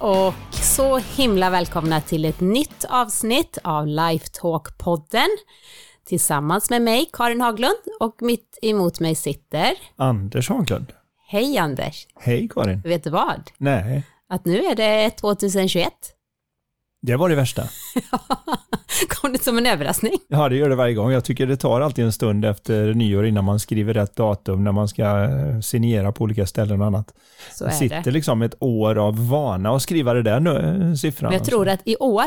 Och så himla välkomna till ett nytt avsnitt av Lifetalk-podden. Tillsammans med mig, Karin Haglund, och mitt emot mig sitter... Anders Haglund. Hej Anders! Hej Karin. Vet du vad? Nej, Att nu är det 2021. Det var det värsta. Kom det som en överraskning? Ja, det gör det varje gång. Jag tycker det tar alltid en stund efter nyår innan man skriver rätt datum när man ska eh, signera på olika ställen och annat. Så Det är sitter det. liksom ett år av vana att skriva det där nu, siffran. Men jag tror att i år,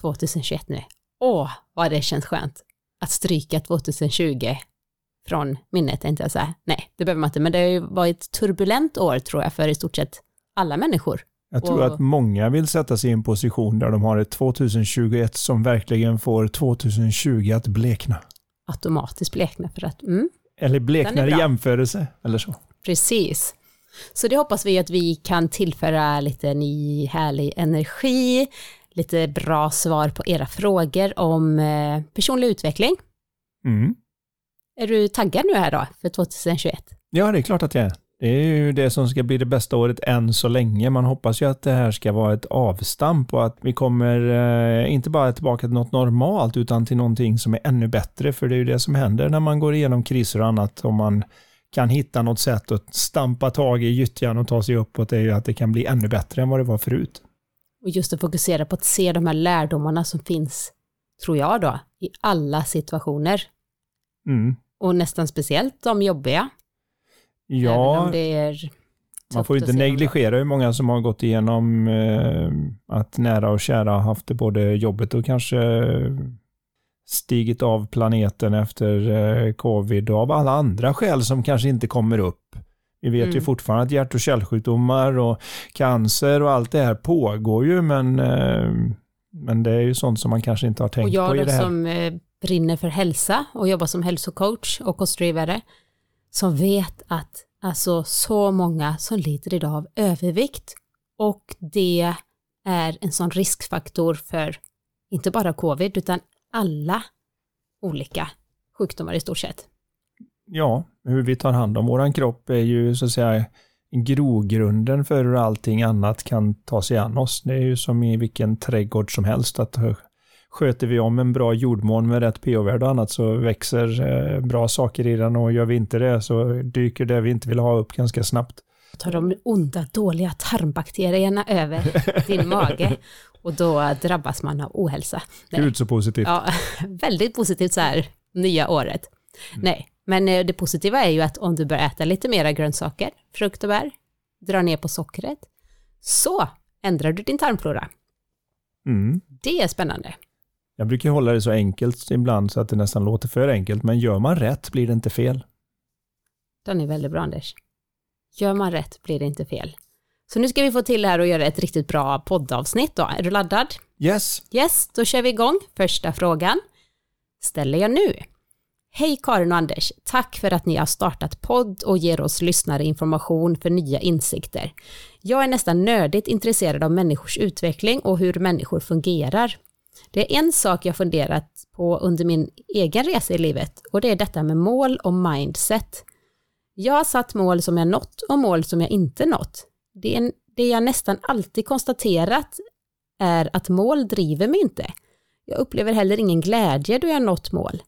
2021 nu, åh vad det känns skönt att stryka 2020 från minnet, tänkte jag säga. Nej, det behöver man inte, men det har ju varit ett turbulent år tror jag för i stort sett alla människor. Jag tror och- att många vill sätta sig i en position där de har ett 2021 som verkligen får 2020 att blekna. automatiskt blekna för att, mm, Eller bleknar är i jämförelse, eller så. precis. Så det hoppas vi att vi kan tillföra lite ny härlig energi, lite bra svar på era frågor om eh, personlig utveckling. Mm. Är du taggad nu här då för 2021? Ja, det är klart att jag är. Det är ju det som ska bli det bästa året än så länge. Man hoppas ju att det här ska vara ett avstamp och att vi kommer eh, inte bara tillbaka till något normalt utan till någonting som är ännu bättre. För det är ju det som händer när man går igenom kriser och annat. Om man kan hitta något sätt att stampa tag i gyttjan och ta sig uppåt, det är ju att det kan bli ännu bättre än vad det var förut. Och just att fokusera på att se de här lärdomarna som finns, tror jag då, i alla situationer. Mm. Och nästan speciellt de jobbiga. Ja, Man får ju inte negligera hur många som har gått igenom eh, att nära och kära har haft det både jobbet och kanske stigit av planeten efter eh, covid och av alla andra skäl som kanske inte kommer upp. Vi vet ju Mm. fortfarande att hjärt och kärlsjukdomar och cancer och allt det här pågår ju men, eh, men det är ju sånt som man kanske inte har Och tänkt på jag i det här. som eh, brinner för hälsa och jobbar som hälsocoach och kostdrivare, som vet att alltså så många som lider idag av övervikt och det är en sån riskfaktor för inte bara covid utan alla olika sjukdomar i stort sett. Ja, hur vi tar hand om våran kropp är ju så att säga grogrunden för hur allting annat kan ta sig an oss. Det är ju som i vilken trädgård som helst att sköter vi om en bra jordmån med rätt pH-värde och annat så växer eh, bra saker i den och gör vi inte det så dyker det vi inte vill ha upp ganska snabbt. tar de onda, dåliga tarmbakterierna över din mage och då drabbas man av ohälsa. Nej. Gud så positivt. Ja, väldigt positivt så här, nya året. Nej, men eh, det positiva är ju att om du börjar äta lite mera grönsaker, frukt och bär, drar ner på sockret, så ändrar du din tarmflora. Mm. Det är spännande. Jag brukar hålla det så enkelt ibland så att det nästan låter för enkelt men gör man rätt blir det inte fel. Den är väldigt bra, Anders. Gör man rätt blir det inte fel. Så nu ska vi få till här och göra ett riktigt bra poddavsnitt då. Är du laddad? Yes, Yes, då kör vi igång. Första frågan ställer jag nu. Hej Karin och Anders, tack för att ni har startat podd och ger oss lyssnare information för nya insikter. Jag är nästan nördigt intresserad av människors utveckling och hur människor fungerar. Det är en sak jag funderat på under min egen resa i livet och det är detta med mål och mindset. Jag har satt mål som jag nått och mål som jag inte nått. Det, är det jag nästan alltid konstaterat är att mål driver mig inte. Jag upplever heller ingen glädje då jag nått mål.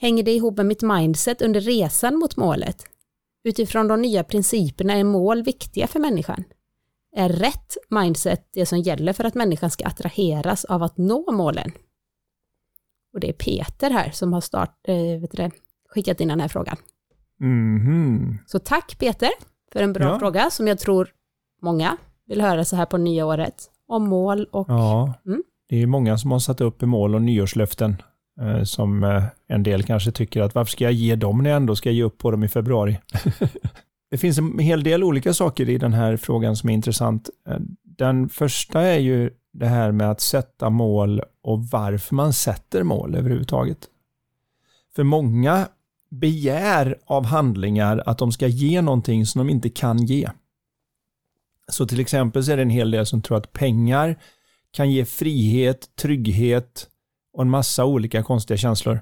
Hänger det ihop med mitt mindset under resan mot målet? Utifrån de nya principerna är mål viktiga för människan. Är rätt mindset det som gäller för att människan ska attraheras av att nå målen? Och det är Peter här som har start, eh, vet du det, skickat in den här frågan. Mhm. Så tack Peter för en bra Ja. fråga som jag tror många vill höra så här på nya året. Om mål och Ja, Mm. det är många som har satt upp mål och nyårslöften eh, som eh, en del kanske tycker att varför ska jag ge dem när jag ändå ska ge upp på dem i februari? det finns en hel del olika saker i den här frågan som är intressant. Eh, den första är ju det här med att sätta mål och varför man sätter mål överhuvudtaget. För många begär av handlingar att de ska ge någonting som de inte kan ge. Så till exempel så är det en hel del som tror att pengar kan ge frihet, trygghet och en massa olika konstiga känslor.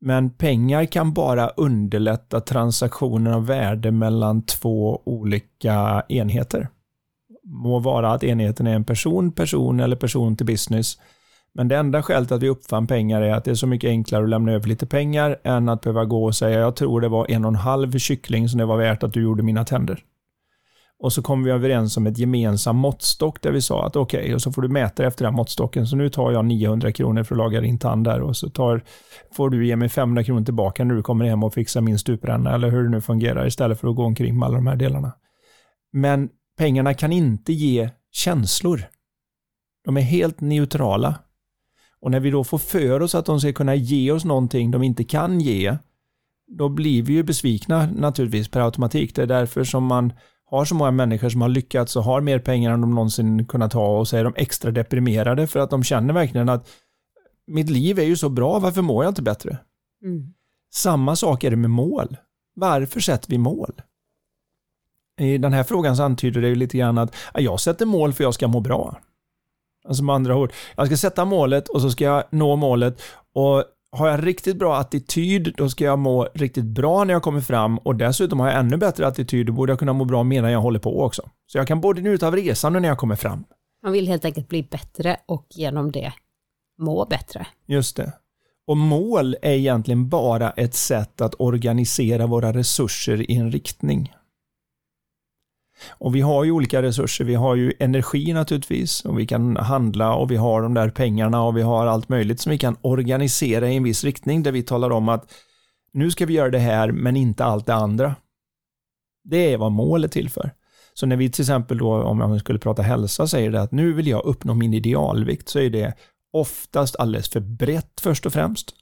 Men pengar kan bara underlätta transaktioner av värde mellan två olika enheter. Må vara att enheten är en person, person eller person till business. Men det enda skälet att vi uppfann pengar är att det är så mycket enklare att lämna över lite pengar än att behöva gå och säga jag tror det var en och en halv kyckling som det var värt att du gjorde mina tänder. Och så kom vi överens om ett gemensam måttstock där vi sa att okej, okay, och så får du mäta efter den måttstocken. Så nu tar jag 900 kronor för att laga din tand där och så tar, får du ge mig 500 kronor tillbaka när du kommer hem och fixar min stupränna eller hur det nu fungerar istället för att gå omkring med alla de här delarna. Men pengarna kan inte ge känslor. De är helt neutrala. Och när vi då får för oss att de ska kunna ge oss någonting de inte kan ge, då blir vi ju besvikna naturligtvis per automatik. Det är därför som man har så många människor som har lyckats och har mer pengar än de någonsin kunnat ha och så är de extra deprimerade för att de känner verkligen att mitt liv är ju så bra, varför mår jag inte bättre? Mm. Samma sak är det med mål. Varför sätter vi mål? I den här frågan så antyder det ju lite grann att jag sätter mål för jag ska må bra. Alltså med andra ord, jag ska sätta målet och så ska jag nå målet och har jag riktigt bra attityd, då ska jag må riktigt bra när jag kommer fram och dessutom har jag ännu bättre attityd, då borde jag kunna må bra medan jag håller på också. Så jag kan både njuta av resan och när jag kommer fram. Man vill helt enkelt bli bättre och genom det må bättre. Just det. Och mål är egentligen bara ett sätt att organisera våra resurser i en riktning. Och vi har ju olika resurser. Vi har ju energi naturligtvis och vi kan handla och vi har de där pengarna och vi har allt möjligt som vi kan organisera i en viss riktning där vi talar om att nu ska vi göra det här men inte allt det andra. Det är vad målet är till för. Så när vi till exempel då, om jag skulle prata hälsa, säger det att nu vill jag uppnå min idealvikt så är det oftast alldeles för brett först och främst.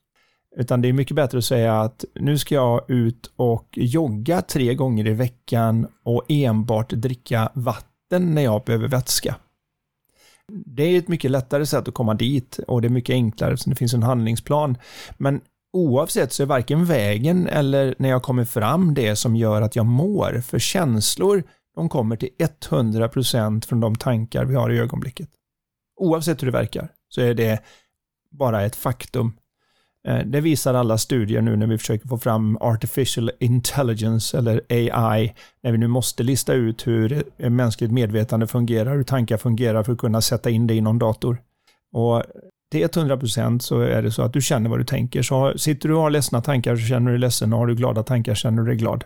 Utan det är mycket bättre att säga att nu ska jag ut och jogga tre gånger i veckan och enbart dricka vatten när jag behöver vätska. Det är ett mycket lättare sätt att komma dit och det är mycket enklare eftersom det finns en handlingsplan. Men oavsett så är varken vägen eller när jag kommer fram det som gör att jag mår. För känslor, de kommer till 100% från de tankar vi har i ögonblicket. Oavsett hur det verkar så är det bara ett faktum Eh, det visar alla studier nu när vi försöker få fram artificial intelligence eller AI, när vi nu måste lista ut hur mänskligt medvetande fungerar, hur tankar fungerar för att kunna sätta in det i någon dator. Och till 100% så är det så att du känner vad du tänker. Så sitter du och har ledsna tankar så känner du dig ledsen och har du glada tankar känner du dig glad.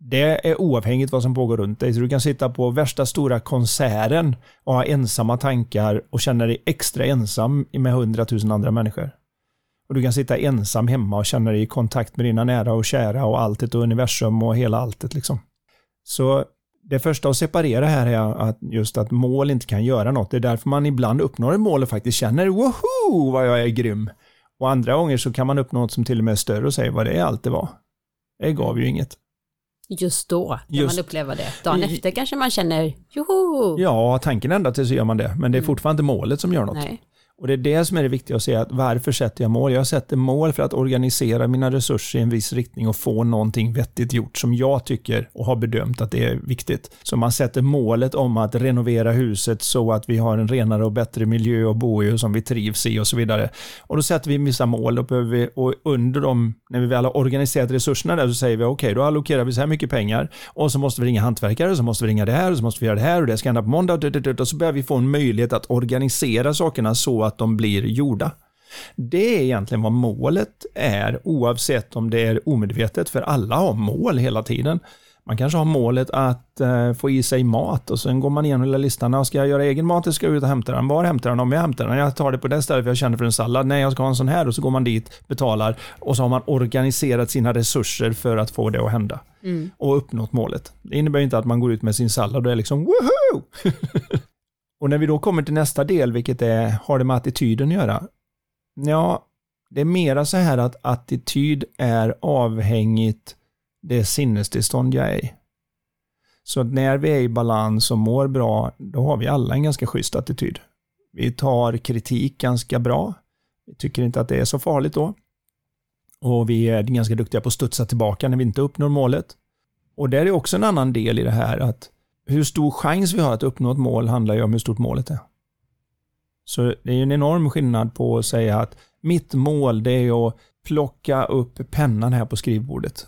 Det är oavhängigt vad som pågår runt dig. Så du kan sitta på värsta stora konserten och ha ensamma tankar och känna dig extra ensam med hundratusen andra människor. Och du kan sitta ensam hemma och känna dig i kontakt med dina nära och kära och alltet och universum och hela alltet liksom. Så det första att separera här är att just att mål inte kan göra något. Det är därför man ibland uppnår ett mål och faktiskt känner woho vad jag är grym. Och andra gånger så kan man uppnå något som till och med är större och säga vad det är allt det var. Det gav ju inget. Just då kan Just, man uppleva det. Dagen i, efter kanske man känner joho. Ja, tanken ändrar till så gör man det. Men det är mm. fortfarande inte målet som gör något. Nej. Och det är det som är det viktiga att säga, att varför sätter jag mål? Jag sätter mål för att organisera mina resurser i en viss riktning och få någonting vettigt gjort som jag tycker och har bedömt att det är viktigt. Så man sätter målet om att renovera huset så att vi har en renare och bättre miljö att bo i och som vi trivs i och så vidare. Och då sätter vi vissa mål och, vi, och under dem, när vi väl har organiserat resurserna där så säger vi okej, okay, då allokerar vi så här mycket pengar och så måste vi ringa hantverkare och så måste vi ringa det här och så måste vi göra det här och det ska hända på måndag och så börjar vi få en möjlighet att organisera sakerna så att de blir gjorda. Det är egentligen vad målet är oavsett om det är omedvetet, för alla har mål hela tiden. Man kanske har målet att eh, få i sig mat och sen går man igenom hela listan. Ska jag göra egen mat eller ska jag ut och hämta den? Var hämtar den? Om jag hämtar den? Jag tar det på det stället för jag känner för en sallad. Nej, jag ska ha en sån här och så går man dit, betalar och så har man organiserat sina resurser för att få det att hända. Mm. Och uppnått målet. Det innebär inte att man går ut med sin sallad och är liksom woho! Och när vi då kommer till nästa del, vilket är, har det med attityden att göra? Ja, det är mera så här att attityd är avhängigt det sinnestillstånd jag är i. Så när vi är i balans och mår bra, då har vi alla en ganska schysst attityd. Vi tar kritik ganska bra. Vi tycker inte att det är så farligt då. Och vi är ganska duktiga på att studsa tillbaka när vi inte uppnår målet. Och där är också en annan del i det här att hur stor chans vi har att uppnå ett mål handlar ju om hur stort målet är. Så det är en enorm skillnad på att säga att mitt mål det är att plocka upp pennan här på skrivbordet.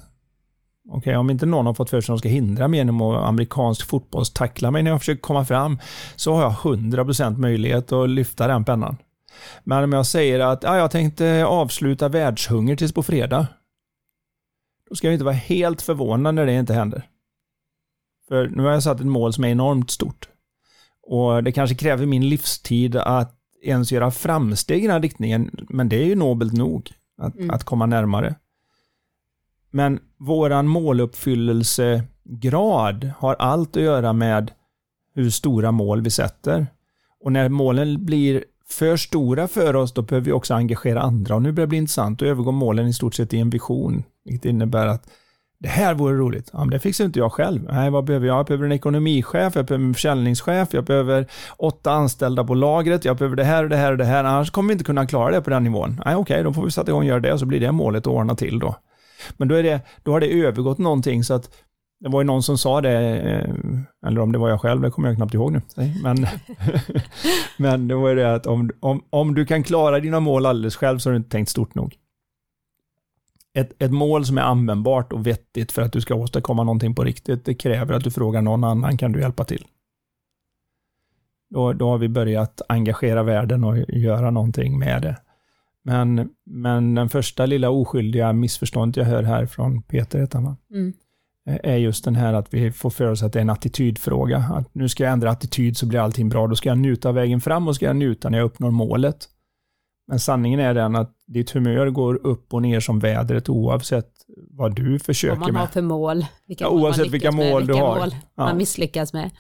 Okay, om inte någon har fått för sig att de ska hindra mig genom att amerikansk fotbollstackla mig när jag försöker komma fram, så har jag 100% möjlighet att lyfta den pennan. Men om jag säger att ja, jag tänkte avsluta världshunger tills på fredag, då ska jag inte vara helt förvånad när det inte händer. För nu har jag satt ett mål som är enormt stort. Och det kanske kräver min livstid att ens göra framsteg i den här riktningen, men det är ju nobelt nog att, mm. att komma närmare. Men våran måluppfyllelsegrad har allt att göra med hur stora mål vi sätter. Och när målen blir för stora för oss, då behöver vi också engagera andra. Och nu börjar det bli intressant, då övergår målen i stort sett i en vision. Vilket innebär att det här vore roligt. Ja, men det fixar inte jag själv. Nej, vad behöver jag? Jag behöver en ekonomichef, jag behöver en försäljningschef, jag behöver åtta anställda på lagret, jag behöver det här och det här och det här. Annars kommer vi inte kunna klara det på den nivån. Nej, okej, då får vi sätta igång och göra det och så blir det målet att ordna till då. Men då, är det, då har det övergått någonting så att det var ju någon som sa det, eh, eller om det var jag själv, det kommer jag knappt ihåg nu. Men, men det var ju det att om, om, om du kan klara dina mål alldeles själv så har du inte tänkt stort nog. Ett, ett mål som är användbart och vettigt för att du ska åstadkomma någonting på riktigt, det kräver att du frågar någon annan, kan du hjälpa till? Då, då har vi börjat engagera världen och göra någonting med det. Men, men den första lilla oskyldiga missförståndet jag hör här från Peter, heter han mm. är just den här att vi får för oss att det är en attitydfråga. Att nu ska jag ändra attityd så blir allting bra. Då ska jag njuta vägen fram och ska jag njuta när jag uppnår målet. Men sanningen är den att ditt humör går upp och ner som vädret oavsett vad du försöker med. Vad man har för mål. Vilka ja, oavsett vilka mål med, du vilka har. Mål man misslyckas med.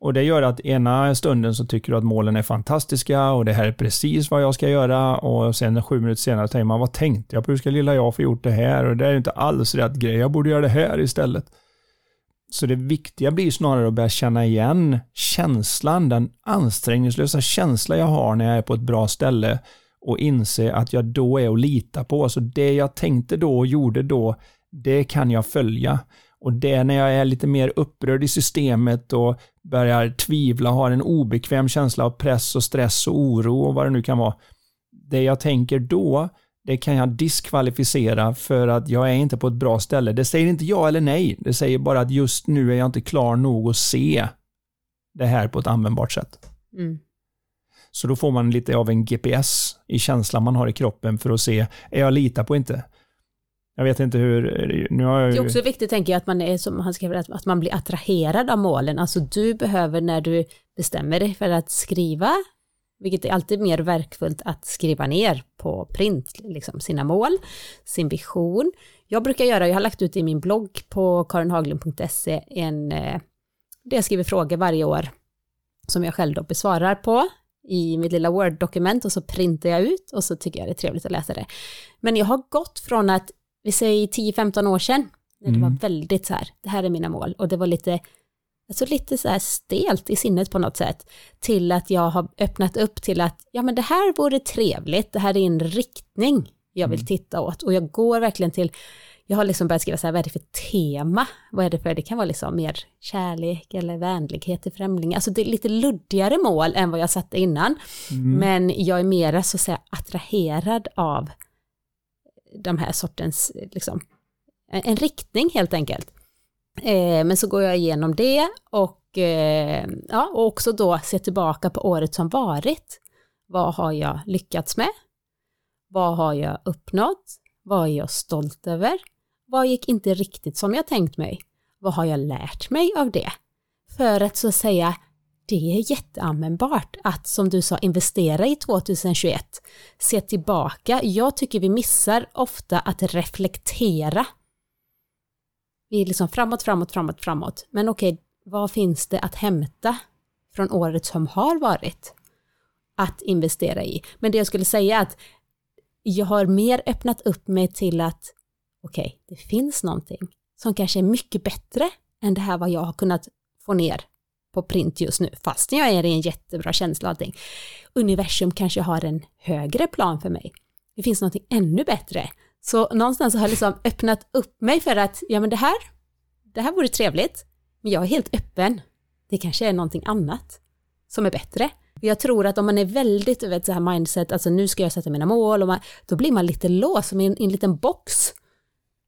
Och det gör att ena stunden så tycker du att målen är fantastiska och det här är precis vad jag ska göra och sen sju minuter senare tänker man vad tänkte jag på, hur ska lilla jag få gjort det här och det är inte alls rätt grej, jag borde göra det här istället. Så det viktiga blir snarare att börja känna igen känslan, den ansträngningslösa känsla jag har när jag är på ett bra ställe och inse att jag då är att lita på. Så det jag tänkte då och gjorde då, det kan jag följa. Och det när jag är lite mer upprörd i systemet och börjar tvivla, har en obekväm känsla av press och stress och oro och vad det nu kan vara. Det jag tänker då, det kan jag diskvalificera för att jag är inte på ett bra ställe. Det säger inte ja eller nej. Det säger bara att just nu är jag inte klar nog att se det här på ett användbart sätt. Mm. Så då får man lite av en GPS i känslan man har i kroppen för att se, är jag litar på inte? Jag vet inte hur, nu har jag ju... Det är också viktigt tänker jag att man är som han skriver, att man blir attraherad av målen. Alltså du behöver när du bestämmer dig för att skriva, vilket är alltid mer verkfullt att skriva ner på print, liksom sina mål, sin vision. Jag brukar göra, jag har lagt ut i min blogg på karinhaglund.se en, eh, det jag skriver frågor varje år som jag själv då besvarar på i mitt lilla Word-dokument och så printar jag ut och så tycker jag det är trevligt att läsa det. Men jag har gått från att vi säger 10-15 år sedan, när det mm. var väldigt så här, det här är mina mål, och det var lite, alltså lite så här stelt i sinnet på något sätt, till att jag har öppnat upp till att, ja men det här vore trevligt, det här är en riktning jag vill mm. titta åt, och jag går verkligen till, jag har liksom börjat skriva så här, vad är det för tema? Vad är det för, det kan vara liksom mer kärlek eller vänlighet till främlingar, alltså det är lite luddigare mål än vad jag satte innan, mm. men jag är mera så att säga attraherad av de här sortens, liksom, en riktning helt enkelt. Eh, men så går jag igenom det och, eh, ja, och också då se tillbaka på året som varit. Vad har jag lyckats med? Vad har jag uppnått? Vad är jag stolt över? Vad gick inte riktigt som jag tänkt mig? Vad har jag lärt mig av det? För att så att säga det är jätteanvändbart att som du sa investera i 2021. Se tillbaka. Jag tycker vi missar ofta att reflektera. Vi är liksom framåt, framåt, framåt, framåt. Men okej, vad finns det att hämta från året som har varit att investera i? Men det jag skulle säga är att jag har mer öppnat upp mig till att okej, det finns någonting som kanske är mycket bättre än det här vad jag har kunnat få ner på print just nu, fast jag är i en jättebra känsla och allting. Universum kanske har en högre plan för mig. Det finns någonting ännu bättre. Så någonstans har jag liksom öppnat upp mig för att, ja men det här, det här vore trevligt, men jag är helt öppen. Det kanske är någonting annat som är bättre. Jag tror att om man är väldigt, vet, så här mindset, alltså nu ska jag sätta mina mål, och man, då blir man lite låst, som i en, i en liten box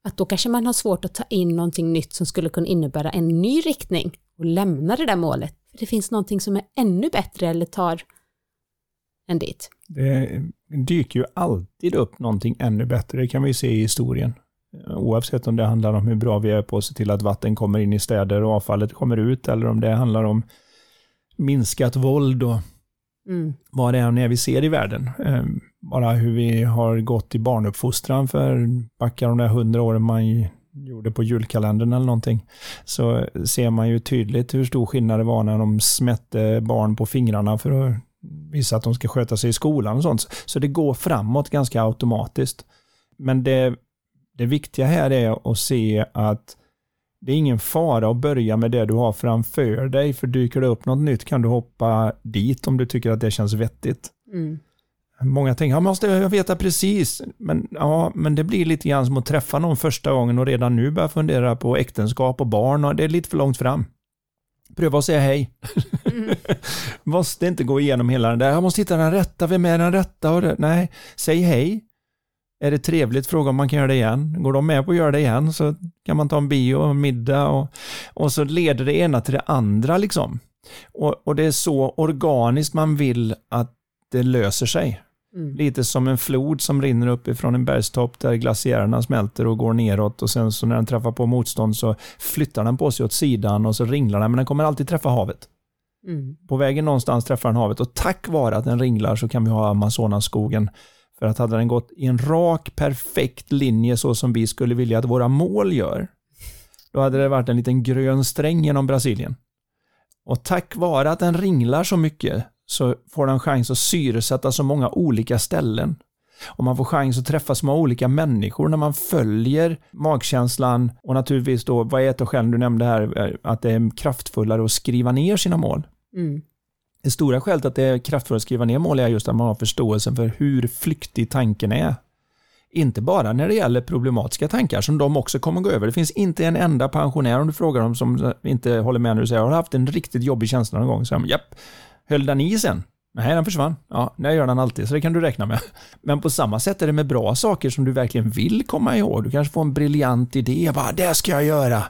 att då kanske man har svårt att ta in någonting nytt som skulle kunna innebära en ny riktning och lämna det där målet. För det finns någonting som är ännu bättre eller tar en dit. Det dyker ju alltid upp någonting ännu bättre, det kan vi se i historien. Oavsett om det handlar om hur bra vi är på att se till att vatten kommer in i städer och avfallet kommer ut, eller om det handlar om minskat våld och mm. vad det är vi ser i världen. Ehm, bara hur vi har gått i barnuppfostran för backar de där hundra åren man gjorde på julkalendern eller någonting, så ser man ju tydligt hur stor skillnad det var när de smätte barn på fingrarna för att visa att de ska sköta sig i skolan och sånt. Så det går framåt ganska automatiskt. Men det, det viktiga här är att se att det är ingen fara att börja med det du har framför dig, för dyker det upp något nytt kan du hoppa dit om du tycker att det känns vettigt. Mm. Många tänker, jag måste veta precis, men, ja, men det blir lite grann som att träffa någon första gången och redan nu börja fundera på äktenskap och barn och det är lite för långt fram. Pröva att säga hej. Mm. måste inte gå igenom hela den där, jag måste hitta den rätta, vem är den rätta? Och det? Nej, säg hej. Är det trevligt? Fråga om man kan göra det igen. Går de med på att göra det igen så kan man ta en bio och en middag och, och så leder det ena till det andra liksom. Och, och det är så organiskt man vill att det löser sig. Mm. Lite som en flod som rinner upp ifrån en bergstopp där glaciärerna smälter och går neråt och sen så när den träffar på motstånd så flyttar den på sig åt sidan och så ringlar den men den kommer alltid träffa havet. Mm. På vägen någonstans träffar den havet och tack vare att den ringlar så kan vi ha Amazonasskogen. För att hade den gått i en rak, perfekt linje så som vi skulle vilja att våra mål gör, då hade det varit en liten grön sträng genom Brasilien. Och tack vare att den ringlar så mycket så får den chans att syresätta så många olika ställen. Och man får chans att träffa så många olika människor när man följer magkänslan och naturligtvis då, vad är ett av skälen du nämnde här, eh, att det är kraftfullare att skriva ner sina mål. Mm. Det stora skälet att det är kraftfullt att skriva ner mål är just att man har förståelse för hur flyktig tanken är. Inte bara när det gäller problematiska tankar som de också kommer gå över. Det finns inte en enda pensionär om du frågar dem som inte håller med när du säger har haft en riktigt jobbig känsla någon gång. Så japp, Höll den i sen? Nej, den försvann. Ja, det gör den alltid, så det kan du räkna med. Men på samma sätt är det med bra saker som du verkligen vill komma ihåg. Du kanske får en briljant idé, bara det ska jag göra.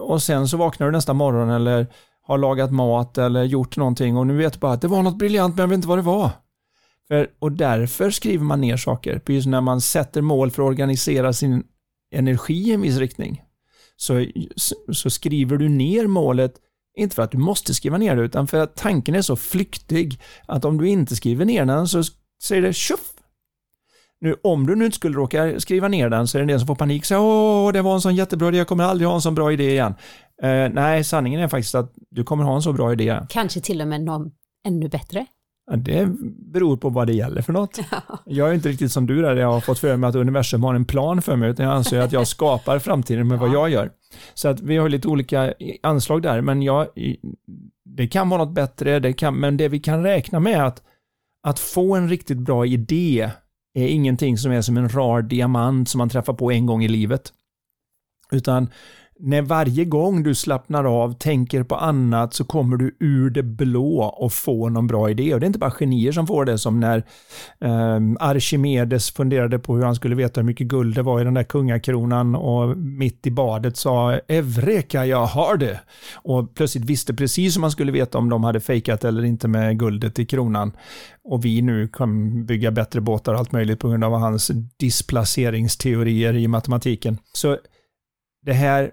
Och sen så vaknar du nästa morgon eller har lagat mat eller gjort någonting och nu vet du bara att det var något briljant men jag vet inte vad det var. För, och därför skriver man ner saker. Precis när man sätter mål för att organisera sin energi i en viss riktning. Så, så skriver du ner målet inte för att du måste skriva ner det, utan för att tanken är så flyktig att om du inte skriver ner den så säger det tjoff. Nu, om du nu inte skulle råka skriva ner den så är det en del som får panik. och säger Åh, det var en sån jättebra idé, jag kommer aldrig ha en sån bra idé igen. Uh, nej, sanningen är faktiskt att du kommer ha en så bra idé. Kanske till och med någon ännu bättre. Ja, det beror på vad det gäller för något. Jag är inte riktigt som du där, jag har fått för mig att universum har en plan för mig, utan jag anser att jag skapar framtiden med vad jag gör. Så att vi har lite olika anslag där, men jag, det kan vara något bättre, det kan, men det vi kan räkna med är att, att få en riktigt bra idé är ingenting som är som en rar diamant som man träffar på en gång i livet. Utan när varje gång du slappnar av, tänker på annat, så kommer du ur det blå och får någon bra idé. Och det är inte bara genier som får det, som när eh, Archimedes funderade på hur han skulle veta hur mycket guld det var i den där kungakronan och mitt i badet sa Evreka, jag har det! Och plötsligt visste precis hur man skulle veta om de hade fejkat eller inte med guldet i kronan. Och vi nu kan bygga bättre båtar och allt möjligt på grund av hans displaceringsteorier i matematiken. Så det här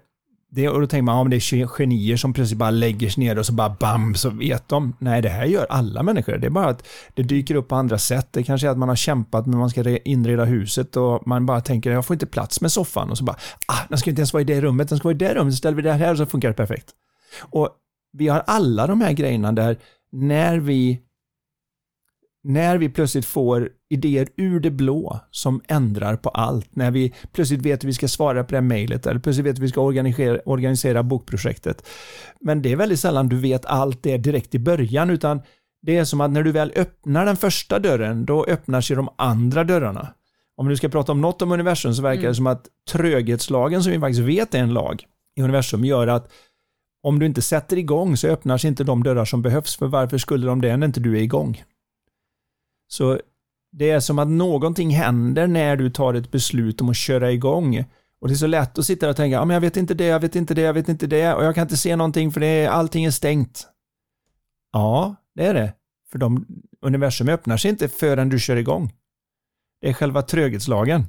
det, och då tänker man, ja, det är genier som plötsligt bara lägger sig ner och så bara bam, så vet de. Nej, det här gör alla människor. Det är bara att det dyker upp på andra sätt. Det kanske är att man har kämpat med man ska inreda huset och man bara tänker, jag får inte plats med soffan och så bara, ah, den ska inte ens vara i det rummet, den ska vara i det rummet, så ställer vi det här och så funkar det perfekt. Och vi har alla de här grejerna där när vi när vi plötsligt får idéer ur det blå som ändrar på allt, när vi plötsligt vet hur vi ska svara på det här mejlet eller plötsligt vet hur vi ska organisera, organisera bokprojektet. Men det är väldigt sällan du vet allt det direkt i början, utan det är som att när du väl öppnar den första dörren, då öppnar sig de andra dörrarna. Om du ska prata om något om universum så verkar mm. det som att tröghetslagen, som vi faktiskt vet är en lag i universum, gör att om du inte sätter igång så öppnar sig inte de dörrar som behövs, för varför skulle de det när inte du är igång? Så det är som att någonting händer när du tar ett beslut om att köra igång. Och det är så lätt att sitta och tänka, ja, men jag vet inte det, jag vet inte det, jag vet inte det och jag kan inte se någonting för det är, allting är stängt. Ja, det är det. För de, universum öppnar sig inte förrän du kör igång. Det är själva tröghetslagen.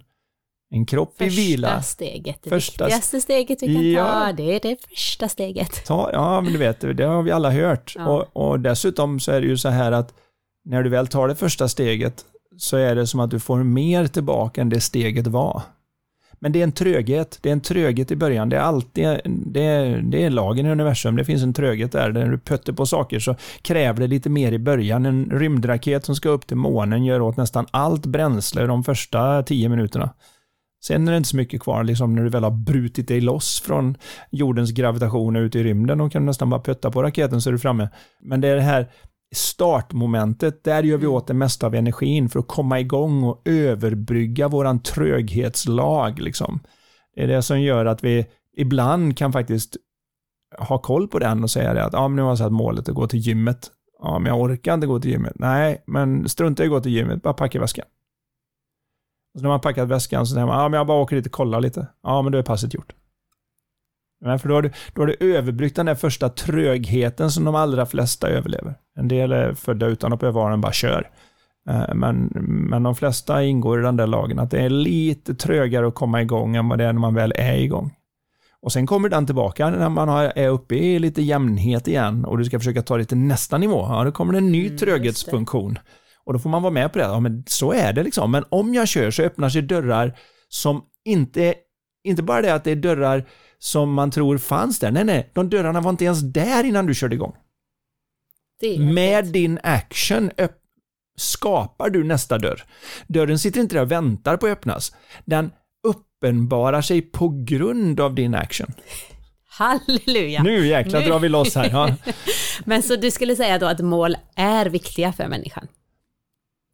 En kropp första i vila. Första steget, det Första viktigaste steget vi kan Ja. ta, det är det första steget. Ta, ja, men du vet, det har vi alla hört. Ja. Och, och dessutom så är det ju så här att när du väl tar det första steget så är det som att du får mer tillbaka än det steget var. Men det är en tröghet. Det är en tröghet i början. Det är alltid, det är, det är lagen i universum. Det finns en tröghet där. När du pötter på saker så kräver det lite mer i början. En rymdraket som ska upp till månen gör åt nästan allt bränsle de första tio minuterna. Sen är det inte så mycket kvar liksom när du väl har brutit dig loss från jordens gravitation och ut i rymden och kan nästan bara putta på raketen så är du framme. Men det är det här startmomentet, där gör vi åt det mesta av energin för att komma igång och överbrygga våran tröghetslag. Liksom. Det är det som gör att vi ibland kan faktiskt ha koll på den och säga det att ja, men nu har jag satt målet att gå till gymmet. Ja, men jag orkar inte gå till gymmet. Nej, men strunta i att gå till gymmet, bara packa väskan. Och så när man packat väskan så säger man, ja men jag bara åker dit och kollar lite. Ja, men då är passet gjort. Nej, för då har, du, då har du överbryggt den där första trögheten som de allra flesta överlever. En del är födda utan att behöva ha den, bara kör. Eh, Men, men de flesta ingår i den där lagen, att det är lite trögare att komma igång än vad det är när man väl är igång. Och sen kommer den tillbaka när man är uppe i lite jämnhet igen och du ska försöka ta det till nästa nivå. Ja, då kommer det en ny Mm, tröghetsfunktion. Och då får man vara med på det. Ja, men så är det liksom. Men om jag kör så öppnar sig dörrar som inte, inte bara det att det är dörrar som man tror fanns där. Nej, nej, de dörrarna var inte ens där innan du körde igång. Med din action skapar du nästa dörr. Dörren sitter inte där och väntar på att öppnas. Den uppenbarar sig på grund av din action. Halleluja! Nu jäklar Nu. drar vi loss här. Ja. Men så du skulle säga då att mål är viktiga för människan?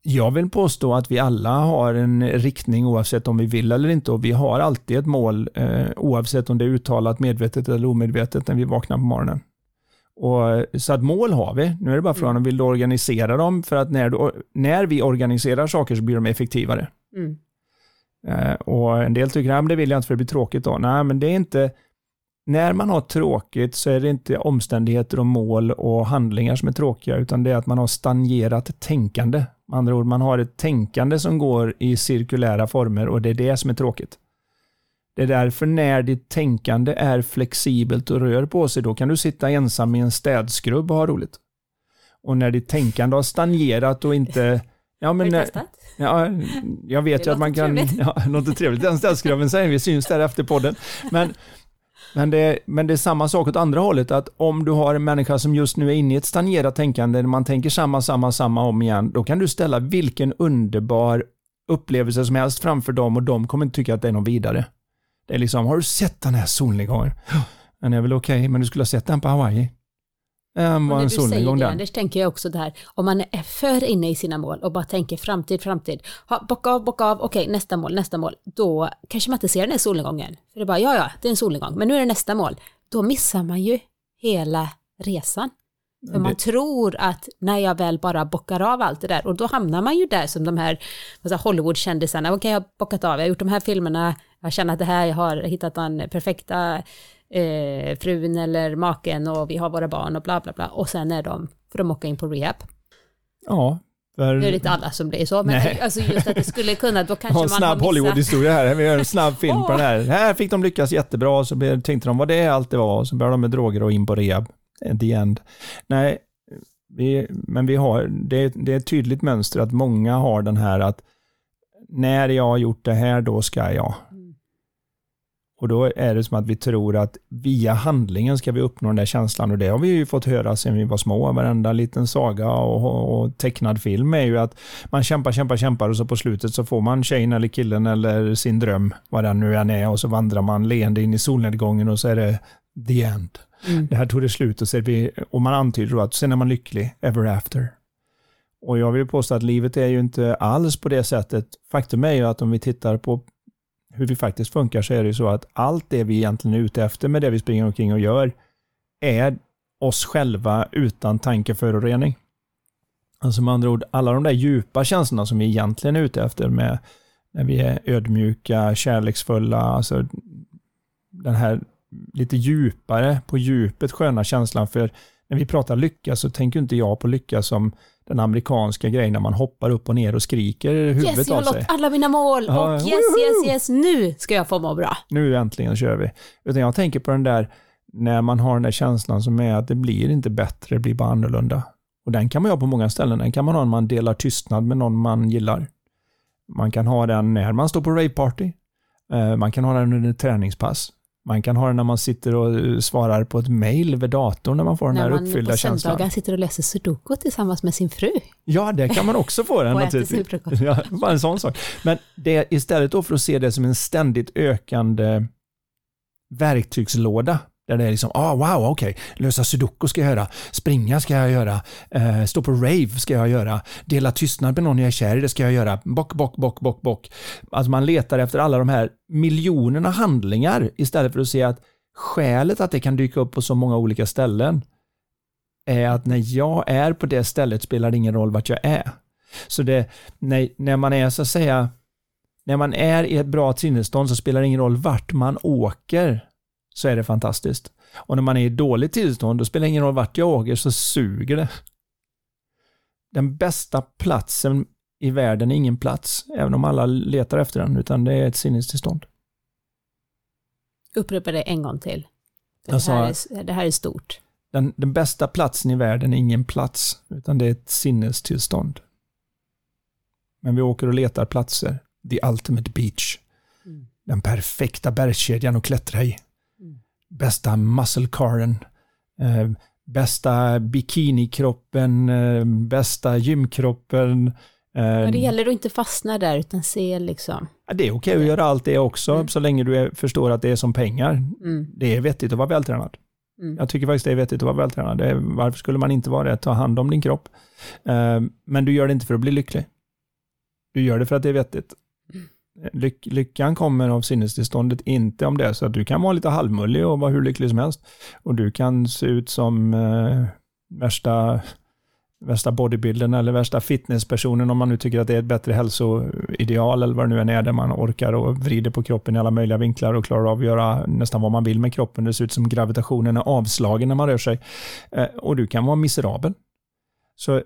Jag vill påstå att vi alla har en riktning oavsett om vi vill eller inte och vi har alltid ett mål eh, oavsett om det är uttalat medvetet eller omedvetet när vi vaknar på morgonen. Och, så att mål har vi. Nu är det bara frågan om vill du organisera dem för att när, du, när vi organiserar saker så blir de effektivare. Mm. Eh, och en del tycker att det vill jag inte för det blir tråkigt då. Nej, men det är inte... När man har tråkigt så är det inte omständigheter och mål och handlingar som är tråkiga, utan det är att man har stagnerat tänkande. Med andra ord, man har ett tänkande som går i cirkulära former och det är det som är tråkigt. Det är därför när ditt tänkande är flexibelt och rör på sig, då kan du sitta ensam i en städskrubb och ha roligt. Och när ditt tänkande har stagnerat och inte... Ja, Har men, du när- testat? Ja, jag vet ju att man kan... trevligt. Ja, det låter trevligt. Den ställskrubben säger vi syns där efter podden. Men, men, det, men det är samma sak åt andra hållet, att om du har en människa som just nu är inne i ett stagnerat tänkande, där man tänker samma, samma, samma om igen, då kan du ställa vilken underbar upplevelse som helst framför dem och de kommer inte tycka att det är någon vidare. Det är liksom, har du sett den här solnedgången? Den är väl okej, men du skulle ha sett den på Hawaii. Den var Och när en du säger solnedgång det, den. Anders, tänker jag också där, om man är för inne i sina mål och bara tänker framtid, framtid, ha, bocka av, bocka av, okej, nästa mål, nästa mål, då kanske man inte ser den här solnedgången. För det är bara, ja, ja, det är en solnedgång, men nu är det nästa mål. Då missar man ju hela resan. För man Det- tror att när jag väl bara bockar av allt det där, och då hamnar man ju där som de här Hollywood-kändisarna, okej jag har bockat av, jag har gjort de här filmerna, jag känner att det här, jag har hittat den perfekta eh, frun eller maken och vi har våra barn och bla bla bla, och sen är de, för de åka in på rehab. Ja, för... Nu är det inte alla som blir så, men Nej. alltså just att det skulle kunna, då kanske en man snabb har missat. Hollywood-historia här. Vi gör en snabb film på den här. Här fick de lyckas jättebra, så tänkte de vad det allt det var, så började de med droger och in på rehab. The end. Nej, vi, men vi har, det, det är ett tydligt mönster att många har den här att när jag har gjort det här, då ska jag. Mm. Och då är det som att vi tror att via handlingen ska vi uppnå den där känslan och det har vi ju fått höra sedan vi var små. Varenda liten saga och, och tecknad film är ju att man kämpar, kämpar, kämpar och så på slutet så får man tjejen eller killen eller sin dröm, vad den nu än är, och så vandrar man leende in i solnedgången och så är det the end. Mm. Det här tog det slut och, så vi, och man antyder då att sen är man lycklig ever after. Och jag vill påstå att livet är ju inte alls på det sättet. Faktum är ju att om vi tittar på hur vi faktiskt funkar så är det ju så att allt det vi egentligen är ute efter med det vi springer omkring och gör är oss själva utan tankeförorening. Alltså med andra ord, alla de där djupa känslorna som vi egentligen är ute efter med när vi är ödmjuka, kärleksfulla, alltså den här lite djupare, på djupet sköna känslan. För när vi pratar lycka så tänker inte jag på lycka som den amerikanska grejen när man hoppar upp och ner och skriker huvudet yes, jag av har sig. nått alla mina mål Ja, och yes, yes, yes, nu ska jag få må bra. Nu äntligen kör vi. Utan jag tänker på den där när man har den där känslan som är att det blir inte bättre, det blir bara annorlunda. Och den kan man ha på många ställen. Den kan man ha när man delar tystnad med någon man gillar. Man kan ha den när man står på raveparty. Eh, Man kan ha den under träningspass. Man kan ha den när man sitter och eh, svarar på ett mail vid datorn när man får den När här man uppfyllda på känslan. söndagar sitter och läser sudoku tillsammans med sin fru Ja, det kan man också få den naturligtvis. Ja, bara en sån sak. Men det istället då för att se det som en ständigt ökande verktygslåda. Där det är liksom, ah wow, okej, lösa sudoku ska jag göra, springa ska jag göra, eh, stå på rave ska jag göra, dela tystnad med någon jag är kär i, det ska jag göra, bock, bock, bock, bock, bock. Alltså man letar efter alla de här miljonerna handlingar istället för att se att skälet att det kan dyka upp på så många olika ställen är att när jag är på det stället spelar det ingen roll vart jag är. Så det, när, när man är så att säga, när man är i ett bra sinnesstånd så spelar det ingen roll vart man åker, så är det fantastiskt. Och när man är i dåligt tillstånd, då spelar det ingen roll vart jag åker, så suger det. Den bästa platsen i världen är ingen plats, även om alla letar efter den, utan det är ett sinnestillstånd. Upprepa det en gång till. Det, här sa- är, det här är stort. Den, den bästa platsen i världen är ingen plats, utan det är ett sinnestillstånd. Men vi åker och letar platser. The ultimate beach. Mm. Den perfekta bergskedjan att klättra i. Bästa muscle-caren. Eh, bästa bikinikroppen. Eh, bästa gymkroppen. Eh, Men det gäller att inte fastna där utan se liksom. ja, det är okej att göra allt det också, Mm. så länge du är, förstår att det är som pengar. Mm. Det är vettigt att vara vältränad. Mm. Jag tycker faktiskt det är vettigt att vara vältränad. Är, varför skulle man inte vara det? Ta hand om din kropp. Men du gör det inte för att bli lycklig. Du gör det för att det är vettigt. Lyck, lyckan kommer av sinnestillståndet, inte om det är så att du kan vara lite halvmullig och vara hur lycklig som helst. Och du kan se ut som eh, värsta, värsta bodybuildern eller värsta fitnesspersonen om man nu tycker att det är ett bättre hälsoideal eller vad det nu än är där man orkar och vrider på kroppen i alla möjliga vinklar och klarar av att göra nästan vad man vill med kroppen. Det ser ut som gravitationen är avslagen när man rör sig. Eh, och du kan vara miserabel. Så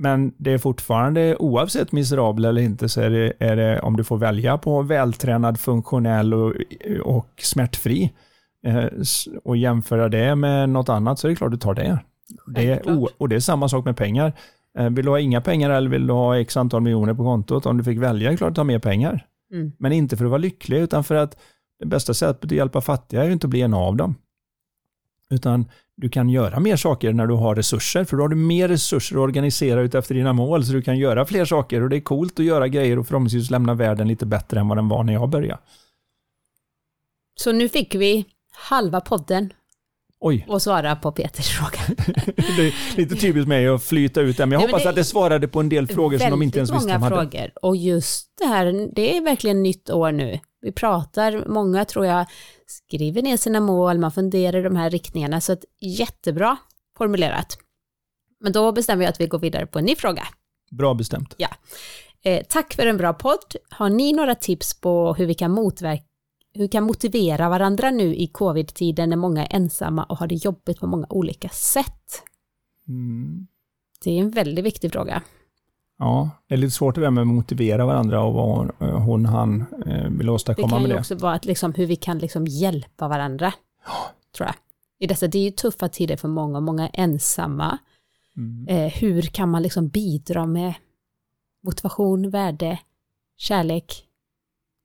men det är fortfarande, oavsett miserabel eller inte, så är det, är det om du får välja på vältränad, funktionell och, och smärtfri eh, och jämföra det med något annat så är det klart du tar det. det är, och det är samma sak med pengar. Eh, vill du ha inga pengar eller vill du ha x antal miljoner på kontot? Om du fick välja är det klart att ta mer pengar. Mm. Men inte för att vara lycklig, utan för att det bästa sättet att hjälpa fattiga är ju inte att bli en av dem. Utan du kan göra mer saker när du har resurser, för då har du mer resurser att organisera ut efter dina mål, så du kan göra fler saker och det är coolt att göra grejer och förhoppningsvis lämna världen lite bättre än vad den var när jag började. Så nu fick vi halva podden Oj, och svara på Peters fråga. det är lite typiskt mig att flyta ut det, men jag Nej, men hoppas det- att det svarade på en del frågor som de inte ens visste de många hade. frågor. Och just det här, det är verkligen nytt år nu. Vi pratar, många tror jag skriver ner sina mål, man funderar i de här riktningarna, så att jättebra formulerat. Men då bestämmer jag att vi går vidare på en ny fråga. Bra bestämt. Eh, tack för en bra podd. Har ni några tips på hur vi kan motverka hur kan motivera varandra nu i covid-tiden när många är ensamma och har det jobbigt på många olika sätt? Mm. Det är en väldigt viktig fråga. Ja, det är lite svårt det där med att motivera varandra och vad hon, hon han eh, vill Det åstadkomma kan med ju det. också vara att liksom hur vi kan liksom hjälpa varandra. Tror jag. I dessa, det är ju tuffa tider för många, många är ensamma. Mm. Eh, hur kan man liksom bidra med motivation, värde, kärlek,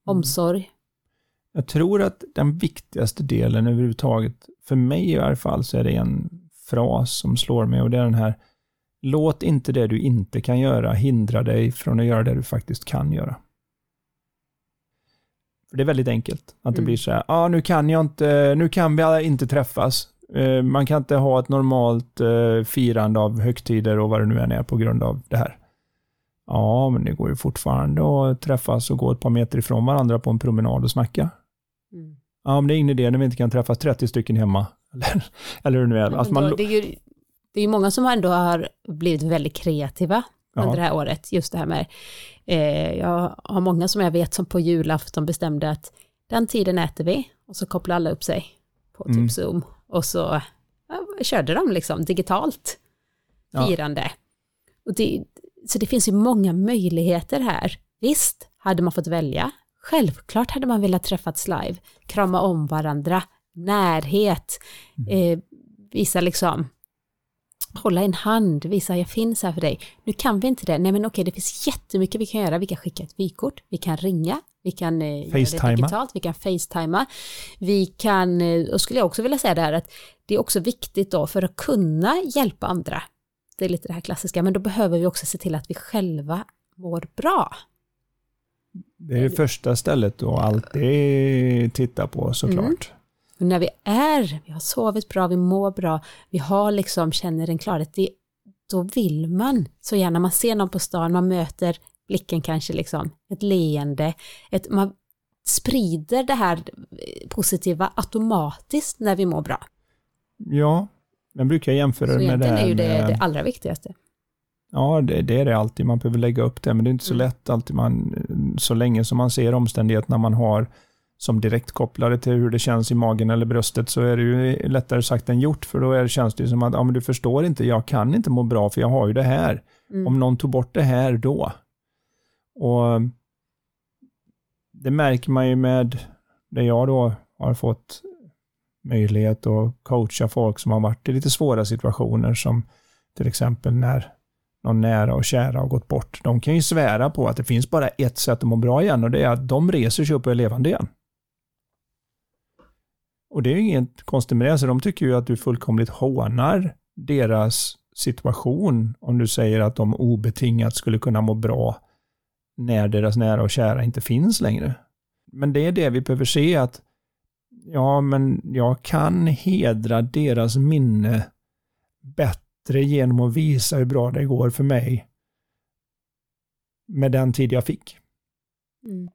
Mm. omsorg? Jag tror att den viktigaste delen överhuvudtaget, för mig i alla fall, så är det en fras som slår mig och det är den här Låt inte det du inte kan göra hindra dig från att göra det du faktiskt kan göra. För det är väldigt enkelt. Att det Mm. blir så här, ah, nu kan jag inte, nu kan vi inte träffas. Eh, Man kan inte ha ett normalt eh, firande av högtider och vad det nu än är på grund av det här. Ja, men det går ju fortfarande att träffas och gå ett par meter ifrån varandra på en promenad och snacka. Mm. Ja, men det är ingen idé när vi inte kan träffas 30 stycken hemma. Eller, eller hur det nu är. Alltså man, det, är ju, det är ju många som ändå har blivit väldigt kreativa ja. under det här året. Just det här med, eh, jag har många som jag vet som på julafton bestämde att den tiden äter vi och så kopplar alla upp sig på typ mm. Zoom och så ja, körde de liksom digitalt firande. Ja. Och det, så det finns ju många möjligheter här. Visst, hade man fått välja, självklart hade man velat träffats live, krama om varandra, närhet, mm. eh, visa liksom, hålla en hand, visa jag finns här för dig. Nu kan vi inte det, nej men okej det finns jättemycket vi kan göra, vi kan skicka ett vykort, vi kan ringa, vi kan eh, det digitalt, vi kan facetima, vi kan, eh, och skulle jag också vilja säga det här att det är också viktigt då för att kunna hjälpa andra, det är lite det här klassiska, men då behöver vi också se till att vi själva mår bra. Det är det första stället att alltid titta på såklart. Mm. Och när vi är, vi har sovit bra, vi mår bra, vi har liksom, känner en klarhet, det, då vill man så gärna, man ser någon på stan, man möter blicken kanske liksom, ett leende, ett, man sprider det här positiva automatiskt när vi mår bra. Ja, jag brukar jämföra det med det här är ju det, med, det allra viktigaste. Ja, det, det, är det alltid. Man behöver lägga upp det, men det är inte så mm. lätt alltid. Man, så länge som man ser omständigheterna man har som direkt kopplade till hur det känns i magen eller bröstet så är det ju lättare sagt än gjort. För då är känns det som att ja, men du förstår inte, jag kan inte må bra för jag har ju det här. Mm. Om någon tog bort det här då. Och Det märker man ju med det jag då har fått möjlighet att coacha folk som har varit i lite svåra situationer som till exempel när någon nära och kära har gått bort. De kan ju svära på att det finns bara ett sätt att må bra igen och det är att de reser sig upp och är levande igen. Och det är ju inget konstigt med det, så de tycker ju att du fullkomligt hånar deras situation om du säger att de obetingat skulle kunna må bra när deras nära och kära inte finns längre. Men det är det vi behöver se att ja, men jag kan hedra deras minne bättre genom att visa hur bra det går för mig med den tid jag fick. Mm.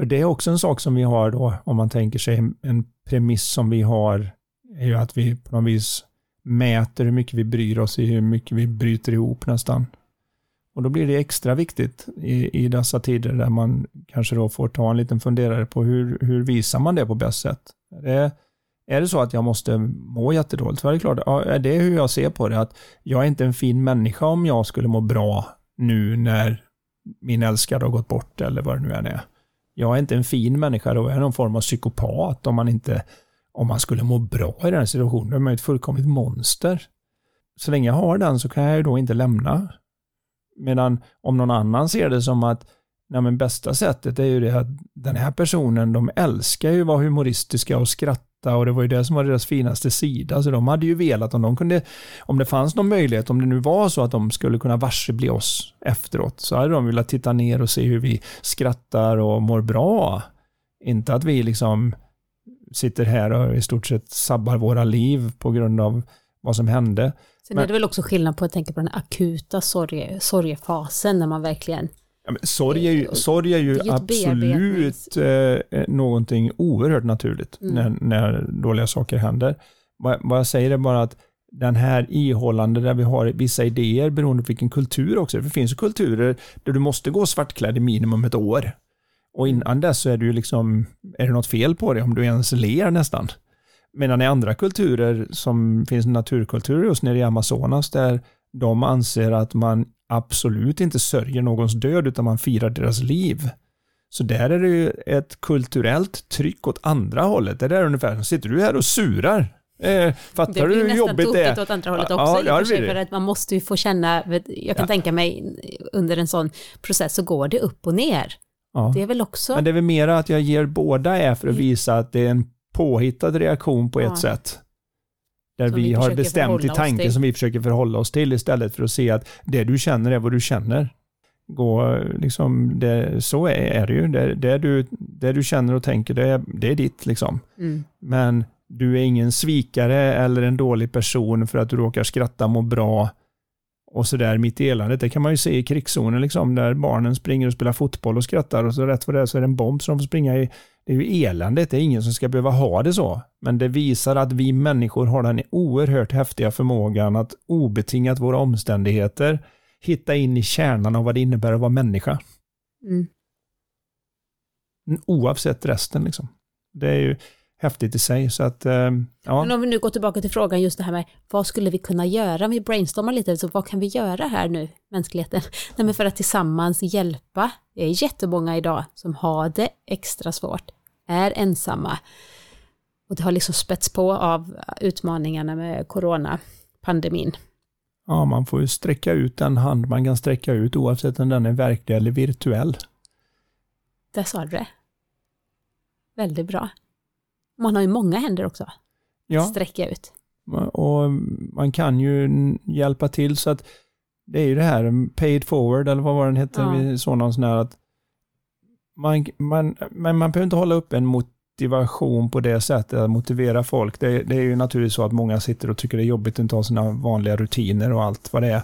För det är också en sak som vi har då, om man tänker sig en premiss som vi har, är ju att vi på något vis mäter hur mycket vi bryr oss i hur mycket vi bryter ihop nästan. Och då blir det extra viktigt i, i dessa tider där man kanske då får ta en liten funderare på hur, hur visar man det på bäst sätt. Är det, är det så att jag måste må jättedåligt, är det klart, är det hur jag ser på det, att jag är inte en fin människa om jag skulle må bra nu när min älskade har gått bort eller vad det nu än är. Jag är inte en fin människa, då är jag någon form av psykopat om man inte, om man skulle må bra i den situationen, då är man ett fullkomligt monster. Så länge jag har den så kan jag ju då inte lämna. Medan om någon annan ser det som att nej men bästa sättet är ju det att den här personen, de älskar ju att vara humoristiska och skratta och det var ju det som var deras finaste sida. Så de hade ju velat om de kunde, om det fanns någon möjlighet, om det nu var så att de skulle kunna varsebli oss efteråt, så hade de velat titta ner och se hur vi skrattar och mår bra. Inte att vi liksom sitter här och i stort sett sabbar våra liv på grund av vad som hände. Sen Men, är det väl också skillnad på att tänka på den akuta sorge, sorgefasen när man verkligen Ja, sorg är ju, sorg är ju är absolut eh, någonting oerhört naturligt mm. när, när dåliga saker händer. Vad, jag säger är bara att den här ihållande där vi har vissa idéer beroende på vilken kultur också. För det finns ju kulturer där du måste gå svartklädd i minimum ett år. Och innan dess så är det ju liksom, är det något fel på det om du ens ler nästan. Medan i andra kulturer som finns naturkulturer just nere i Amazonas där de anser att man absolut inte sörjer någons död utan man firar deras liv. Så där är det ju ett kulturellt tryck åt andra hållet. Det är ungefär, sitter du här och surar? Eh, fattar du hur jobbigt det är? Det blir nästan åt andra hållet också ja, för, för att man måste ju få känna, jag kan ja. tänka mig under en sån process så går det upp och ner. Ja. Det är väl också... Men det är väl mera att jag ger båda är för att visa att det är en påhittad reaktion på ett sätt. Där vi, vi har bestämt i tanken som vi försöker förhålla oss till istället för att se att det du känner är vad du känner. Gå, liksom, det, så är, är det ju. Det, det, du, det du känner och tänker, det, det är ditt. Liksom. Mm. Men du är ingen svikare eller en dålig person för att du råkar skratta, må bra och sådär mitt i eländet. Det kan man ju se i krigszonen, liksom, där barnen springer och spelar fotboll och skrattar och så rätt för det så är det en bomb som de får springa i det är ju eländigt, det är ingen som ska behöva ha det så. Men det visar att vi människor har den oerhört häftiga förmågan att obetingat våra omständigheter hitta in i kärnan av vad det innebär att vara människa. Mm. Oavsett resten liksom. Det är ju häftigt i sig. Så att, eh, ja. Men om vi nu går tillbaka till frågan just det här med vad skulle vi kunna göra? Om vi brainstormar lite, så vad kan vi göra här nu, mänskligheten? Nej, men för att tillsammans hjälpa. Det är jättemånga idag som har det extra svårt, är ensamma. Och det har liksom spätts på av utmaningarna med coronapandemin. Ja, man får ju sträcka ut den hand man kan sträcka ut oavsett om den är verklig eller virtuell. Där sa du det. Väldigt bra. Man har ju många händer också. Ja. Sträcka ut. Och man kan ju hjälpa till så att det är ju det här paid forward eller vad var den hette, Ja. vi såg någon sån här att man, man, men man behöver inte hålla upp en motivation på det sättet att motivera folk. Det, det är ju naturligtvis så att många sitter och tycker det är jobbigt att inte ha sina vanliga rutiner och allt vad det är.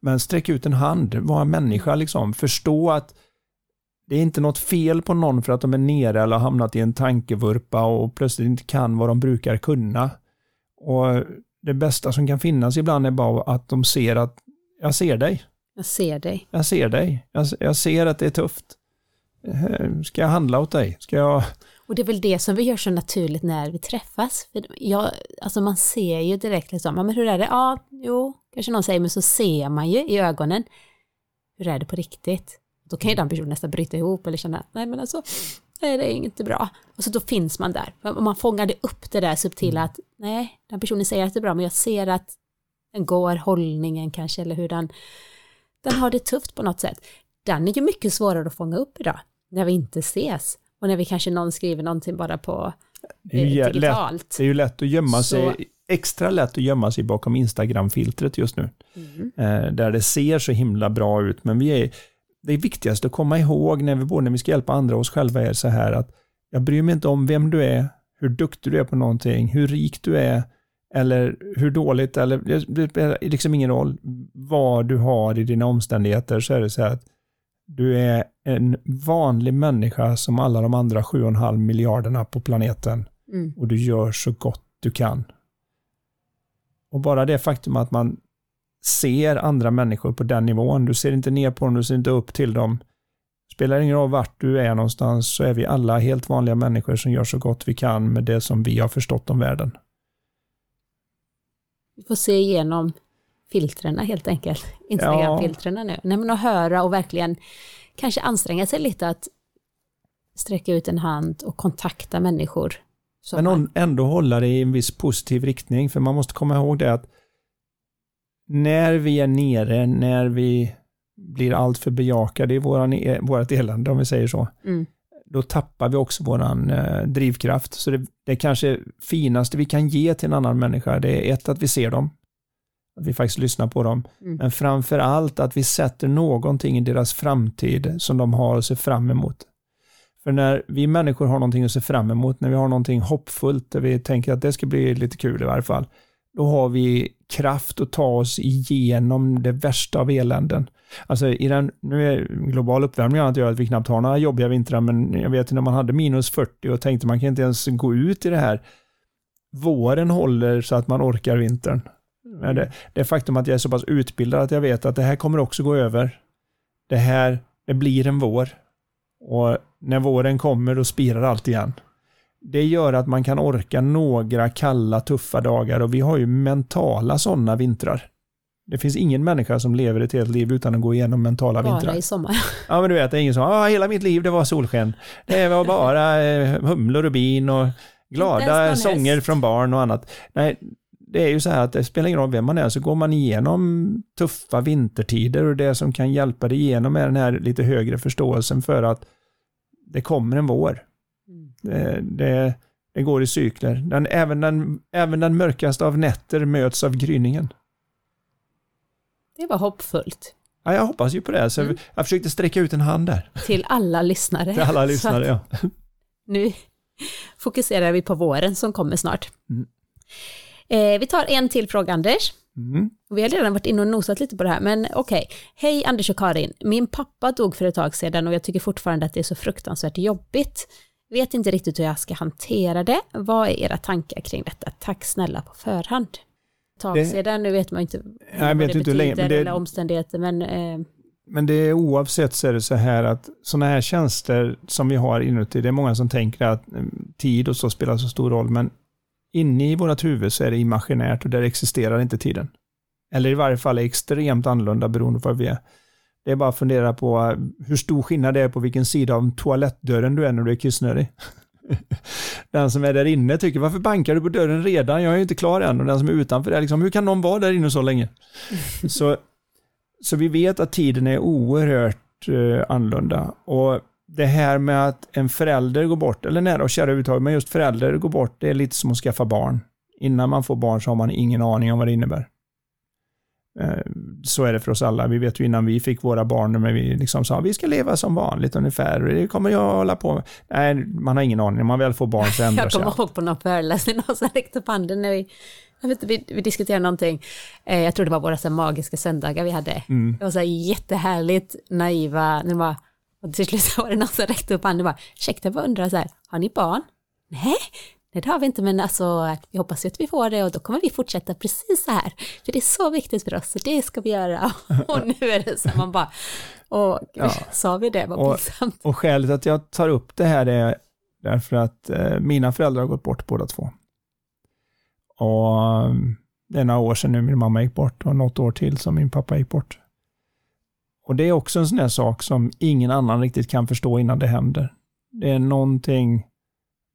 Men sträck ut en hand, var en människa liksom. Förstå att det är inte något fel på någon för att de är nere eller har hamnat i en tankevurpa och plötsligt inte kan vad de brukar kunna. Och det bästa som kan finnas ibland är bara att de ser att jag ser dig, Jag ser dig. jag ser dig, jag, jag ser att det är tufft. Eh, ska jag handla åt dig? Ska jag... Och det är väl det som vi gör så naturligt när vi träffas. För jag, alltså man ser ju direkt liksom, ja, men hur är det? Ja, jo, kanske någon säger, men så ser man ju i ögonen. Hur är det på riktigt? Då kan ju den personen nästan bryta ihop eller känna, nej men alltså, nej det är inte bra. Och så då finns man där. Om man fångade upp det där subtila att, nej, den personen säger att det är bra, men jag ser att den går, hållningen kanske, eller hur den, den har det tufft på något sätt. Den är ju mycket svårare att fånga upp idag, när vi inte ses. Och när vi kanske någon skriver någonting bara på Det är eh, lätt, digitalt. det är ju lätt att gömma Så- sig, extra lätt att gömma sig bakom Instagram-filtret just nu. Mm. Eh, där det ser så himla bra ut, men vi är, det viktigaste att komma ihåg när vi, både när vi ska hjälpa andra och oss själva är så här att jag bryr mig inte om vem du är, hur duktig du är på någonting, hur rik du är, eller hur dåligt, eller det spelar liksom ingen roll vad du har i dina omständigheter, så är det så här att du är en vanlig människa som alla de andra 7,5 miljarderna på planeten Mm. och du gör så gott du kan. Och bara det faktum att man ser andra människor på den nivån, du ser inte ner på dem, du ser inte upp till dem. Spelar ingen roll vart du är någonstans så är vi alla helt vanliga människor som gör så gott vi kan med det som vi har förstått om världen. Vi får se igenom filtrerna helt enkelt. Instagram-filtrerna nu. Nej, men att höra och verkligen kanske anstränga sig lite att sträcka ut en hand och kontakta människor. Men ändå hålla det i en viss positiv riktning, för man måste komma ihåg det att när vi är nere, när vi blir alltför bejakade i våran, e- vårat elände, om vi säger så, Mm. då tappar vi också våran eh, drivkraft. Så det, det kanske finaste vi kan ge till en annan människa, det är ett, att vi ser dem, att vi faktiskt lyssnar på dem, Mm. men framför allt att vi sätter någonting i deras framtid som de har att se fram emot. För när vi människor har någonting att se fram emot, när vi har någonting hoppfullt, där vi tänker att det ska bli lite kul i varje fall, då har vi kraft att ta oss igenom det värsta av eländen. Alltså i den, nu är global uppvärmning annat gör att vi knappt har några jobbiga vintrar, men jag vet när man hade minus 40 och tänkte man kan inte ens gå ut i det här. Våren håller så att man orkar vintern. Men det, det faktum att jag är så pass utbildad att jag vet att det här kommer också gå över. Det här, det blir en vår. Och när våren kommer då spirar allt igen. Det gör att man kan orka några kalla, tuffa dagar och vi har ju mentala sådana vintrar. Det finns ingen människa som lever ett helt liv utan att gå igenom mentala vintrar. Bara i sommar. Ja, men du vet, det är ingen som, ah, hela mitt liv det var solsken. Det var bara eh, humlor och bin och glada sånger från barn och annat. Nej, det är ju så här att det spelar ingen roll vem man är, så går man igenom tuffa vintertider och det som kan hjälpa dig igenom är den här lite högre förståelsen för att det kommer en vår. Mm. Det, det, det går i cykler. Den, även, den, även den mörkaste av nätter möts av gryningen. Det var hoppfullt. Ja, jag hoppas ju på det, så Mm. jag försökte sträcka ut en hand där Till alla lyssnare. till alla lyssnare. Ja. Nu fokuserar vi på våren som kommer snart. Mm. Eh, vi tar en till fråga, Anders. Mm. Vi har redan varit inne och nosat lite på det här, men okej. Hej Anders och Karin. Min pappa dog för ett tag sedan och jag tycker fortfarande att det är så fruktansvärt jobbigt. Vet inte riktigt hur jag ska hantera det. Vad är era tankar kring detta? Tack snälla på förhand. tag Det- sedan, nu vet man inte Jag vad vet det inte hur länge, betyder men det- eller omständigheter, men eh, Men det är oavsett så är det så här att sådana här tjänster som vi har inuti, det är många som tänker att mm, tid och så spelar så stor roll, men inne i vårt huvud så är det imaginärt och där existerar inte tiden. Eller i varje fall är extremt annorlunda beroende på vad vi är. Det är bara att fundera på eh, hur stor skillnad det är på vilken sida av toalettdörren du är när du är kissnödig. Den som är där inne tycker, varför bankar du på dörren redan? Jag är ju inte klar än. Och den som är utanför är liksom, hur kan någon vara där inne så länge? så så vi vet att tiden är oerhört eh, annorlunda. Och det här med att en förälder går bort, eller nära och kära överhuvudtaget, men just förälder går bort, det är lite som att skaffa barn. Innan man får barn så har man ingen aning om vad det innebär. Eh, Så är det för oss alla. Vi vet ju innan vi fick våra barn, när vi liksom sa vi ska leva som vanligt ungefär, det kommer jag hålla på med. Nej, man har ingen aning. När man väl får barn så ändrar jag sig kommer allt. ihåg på någon föreläsning, någon som räckte upp handen när vi, jag vet vi, vi diskuterade någonting, eh, jag tror det var våra så magiska söndagar vi hade. Mm. Det var så här jättehärligt, naiva, det var, och till slut så var det någon som räckte upp handen och bara, ursäkta, jag bara undrar så här, har ni barn? Nej, nej det har vi inte, men alltså, vi hoppas ju att vi får det och då kommer vi fortsätta precis så här, för det är så viktigt för oss, så det ska vi göra. Och nu är det så, man bara, och Ja. sa vi det, vad Och- pinsamt. Och skälet att jag tar upp det här är därför att eh, mina föräldrar har gått bort båda två. Och um, det är några år sedan nu min mamma gick bort och något år till som min pappa gick bort. Och det är också en sån där sak som ingen annan riktigt kan förstå innan det händer. Det är någonting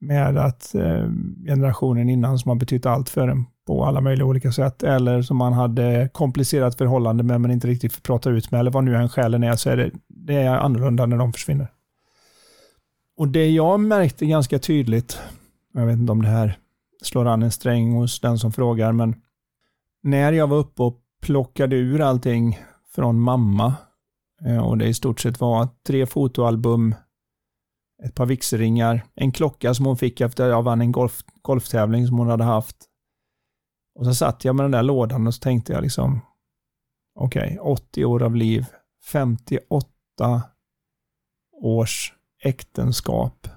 med att eh, generationen innan som har betytt allt för en på alla möjliga olika sätt eller som man hade komplicerat förhållande med men inte riktigt får prata ut med eller vad nu än skälen är så är det, det är annorlunda när de försvinner. Och det jag märkte ganska tydligt, jag vet inte om det här slår an en sträng hos den som frågar, men när jag var uppe och plockade ur allting från mamma Eh, och det i stort sett var tre fotoalbum, ett par vigselringar, en klocka som hon fick efter att jag vann en golf, golftävling som hon hade haft. Och så satt jag med den där lådan och så tänkte jag liksom, okej, 80 år av liv, 58 års äktenskap.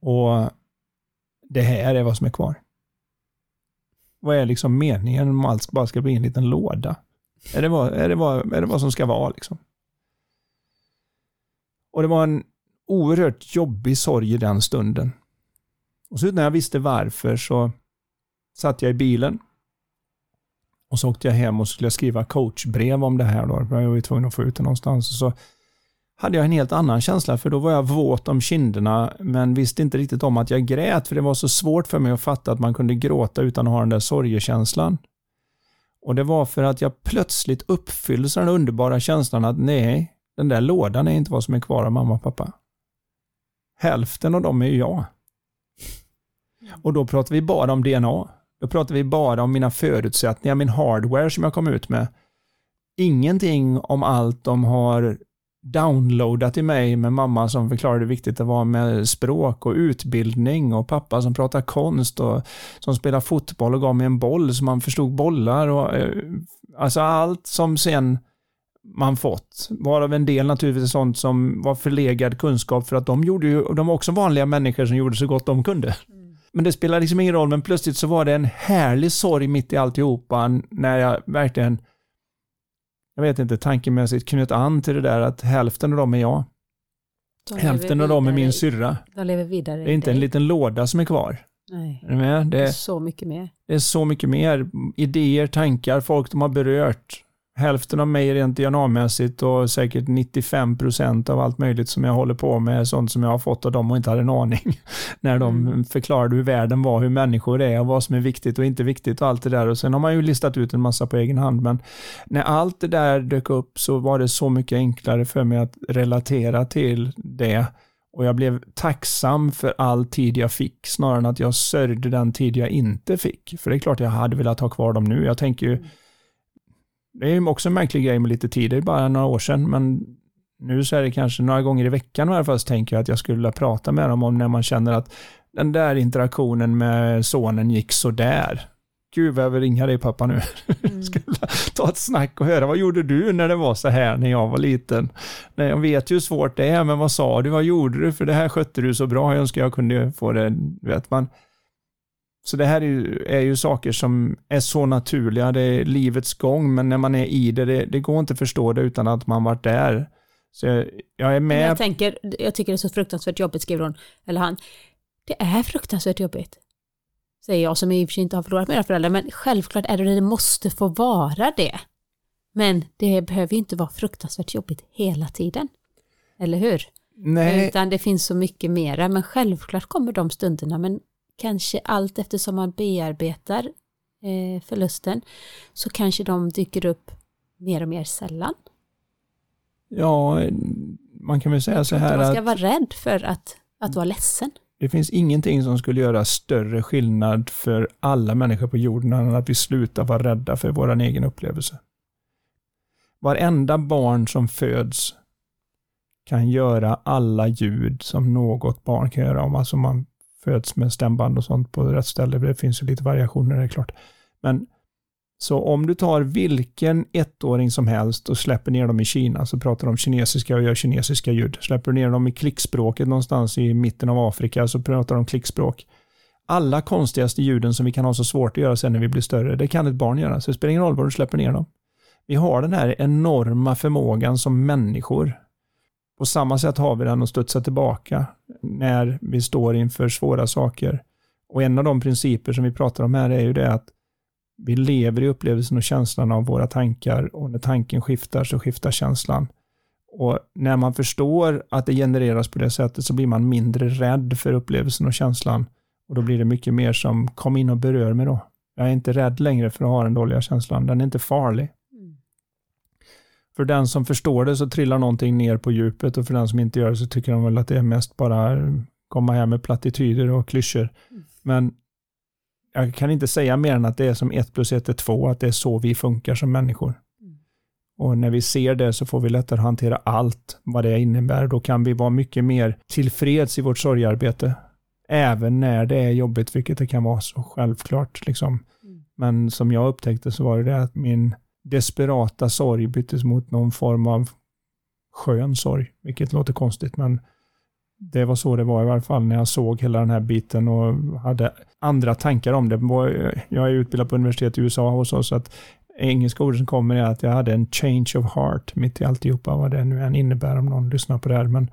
Och det här är vad som är kvar. Vad är liksom meningen om allt bara ska bli en liten låda? Är det vad, är det vad, är det vad som ska vara liksom? Och det var en oerhört jobbig sorg i den stunden. Och så när jag visste varför så satt jag i bilen och så åkte jag hem och skulle skriva coachbrev om det här då. Jag var ju tvungen att få ut det någonstans. Och så hade jag en helt annan känsla för då var jag våt om kinderna men visste inte riktigt om att jag grät för det var så svårt för mig att fatta att man kunde gråta utan att ha den där sorgekänslan. Och det var för att jag plötsligt uppfylldes av den underbara känslan att nej, den där lådan är inte vad som är kvar av mamma och pappa. Hälften av dem är ju jag. Och då pratar vi bara om DNA. Då pratar vi bara om mina förutsättningar, min hardware som jag kom ut med. Ingenting om allt de har downloadat i mig med mamma som förklarade hur viktigt det var med språk och utbildning och pappa som pratar konst och som spelar fotboll och gav mig en boll så man förstod bollar och eh, alltså allt som sen man fått. Varav en del naturligtvis sånt som var förlegad kunskap för att de gjorde ju, de var också vanliga människor som gjorde så gott de kunde. Men det spelar liksom ingen roll, men plötsligt så var det en härlig sorg mitt i alltihopa när jag verkligen, jag vet inte, tankemässigt knöt an till det där att hälften av dem är jag. De Hälften av dem är min syrra. De lever vidare Det är inte en liten låda som är kvar. Nej, Är med? det är Det, så mycket mer. det är så mycket mer. Idéer, tankar, folk de har berört. Hälften av mig rent DNA-mässigt och säkert 95% av allt möjligt som jag håller på med är sånt som jag har fått av dem och inte hade en aning. När de Mm. förklarade hur världen var, hur människor är och vad som är viktigt och inte viktigt och allt det där. Och sen har man ju listat ut en massa på egen hand. Men när allt det där dök upp så var det så mycket enklare för mig att relatera till det. Och jag blev tacksam för all tid jag fick snarare än att jag sörjde den tid jag inte fick. För det är klart jag hade velat ha kvar dem nu. Jag tänker ju, det är ju också en märklig grej med lite tid. Det är bara några år sedan, men nu så är det kanske några gånger i veckan i alla fall så tänker jag att jag skulle vilja prata med dem om när man känner att den där interaktionen med sonen gick så där. Gud vad jag vill ringa dig pappa nu. Mm. ta ett snack och höra vad gjorde du när det var så här när jag var liten? Nej, jag vet ju hur svårt det är, men vad sa du? Vad gjorde du? För det här skötte du så bra. Jag önskar jag kunde få det, vet man. Så det här är ju, är ju saker som är så naturliga, det är livets gång, men när man är i det, det, det går inte att förstå det utan att man varit där. Så jag, jag är med. Jag tänker, jag tycker det är så fruktansvärt jobbigt, skriver hon, eller han. Det är fruktansvärt jobbigt. Säger jag som i och för sig inte har förlorat mina föräldrar, men självklart är det det, det måste få vara det. Men det behöver ju inte vara fruktansvärt jobbigt hela tiden. Eller hur? Nej. Utan det finns så mycket mera, men självklart kommer de stunderna, men kanske allt eftersom man bearbetar eh, förlusten så kanske de dyker upp mer och mer sällan. Ja, man kan väl säga så här Man ska att vara rädd för att, att vara ledsen. det finns ingenting som skulle göra större skillnad för alla människor på jorden än att vi slutar vara rädda för vår egen upplevelse. Varenda barn som föds kan göra alla ljud som något barn kan göra. Om alltså man föds med stämband och sånt på rätt ställe. Det finns ju lite variationer, det är klart. Men så om du tar vilken ettåring som helst och släpper ner dem i Kina, så pratar de kinesiska och gör kinesiska ljud. Släpper du ner dem i klickspråket någonstans i mitten av Afrika så pratar de klickspråk. Alla konstigaste ljuden som vi kan ha så svårt att göra sen när vi blir större, det kan ett barn göra. Så det spelar ingen roll var du släpper ner dem. Vi har den här enorma förmågan som människor. På samma sätt har vi den att studsa tillbaka när vi står inför svåra saker. Och en av de principer som vi pratar om här är ju det att vi lever i upplevelsen och känslan av våra tankar och när tanken skiftar så skiftar känslan. Och när man förstår att det genereras på det sättet så blir man mindre rädd för upplevelsen och känslan. Och då blir det mycket mer som, kom in och berör mig då. Jag är inte rädd längre för att ha den dåliga känslan, den är inte farlig. För den som förstår det så trillar någonting ner på djupet och för den som inte gör det så tycker de väl att det är mest bara komma här med plattityder och klyschor. Men jag kan inte säga mer än att det är som ett plus ett är två, att det är så vi funkar som människor. Och när vi ser det så får vi lättare hantera allt vad det innebär. Då kan vi vara mycket mer tillfreds i vårt sorgarbete. Även när det är jobbigt, vilket det kan vara så självklart. Liksom. Men som jag upptäckte så var det det att min desperata sorg byttes mot någon form av skön sorg, vilket låter konstigt, men det var så det var i varje fall när jag såg hela den här biten och hade andra tankar om det. Jag är utbildad på universitet i USA hos oss, så att engelska ordet som kommer är att jag hade en change of heart mitt i alltihopa, vad det nu än innebär om någon lyssnar på det här. Men,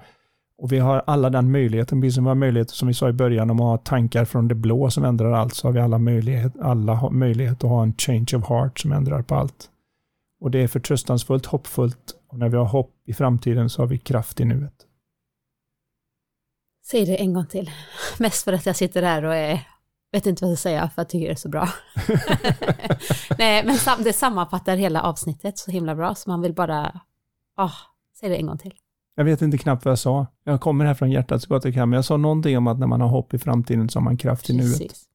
och vi har alla den möjligheten, precis som vi har möjlighet, som vi sa i början, om att ha tankar från det blå som ändrar allt, så har vi alla möjlighet, alla har möjlighet att ha en change of heart som ändrar på allt. Och det är förtröstansfullt, hoppfullt och när vi har hopp i framtiden så har vi kraft i nuet. Säg det en gång till. Mest för att jag sitter där och är, vet inte vad jag ska säga för jag tycker det är så bra. Nej, men det sammanfattar hela avsnittet så himla bra så man vill bara, oh, säg det en gång till. Jag vet inte knappt vad jag sa. Jag kommer här från hjärtat så gott jag kan, men jag sa någonting om att när man har hopp i framtiden så har man kraft i nuet. Precis.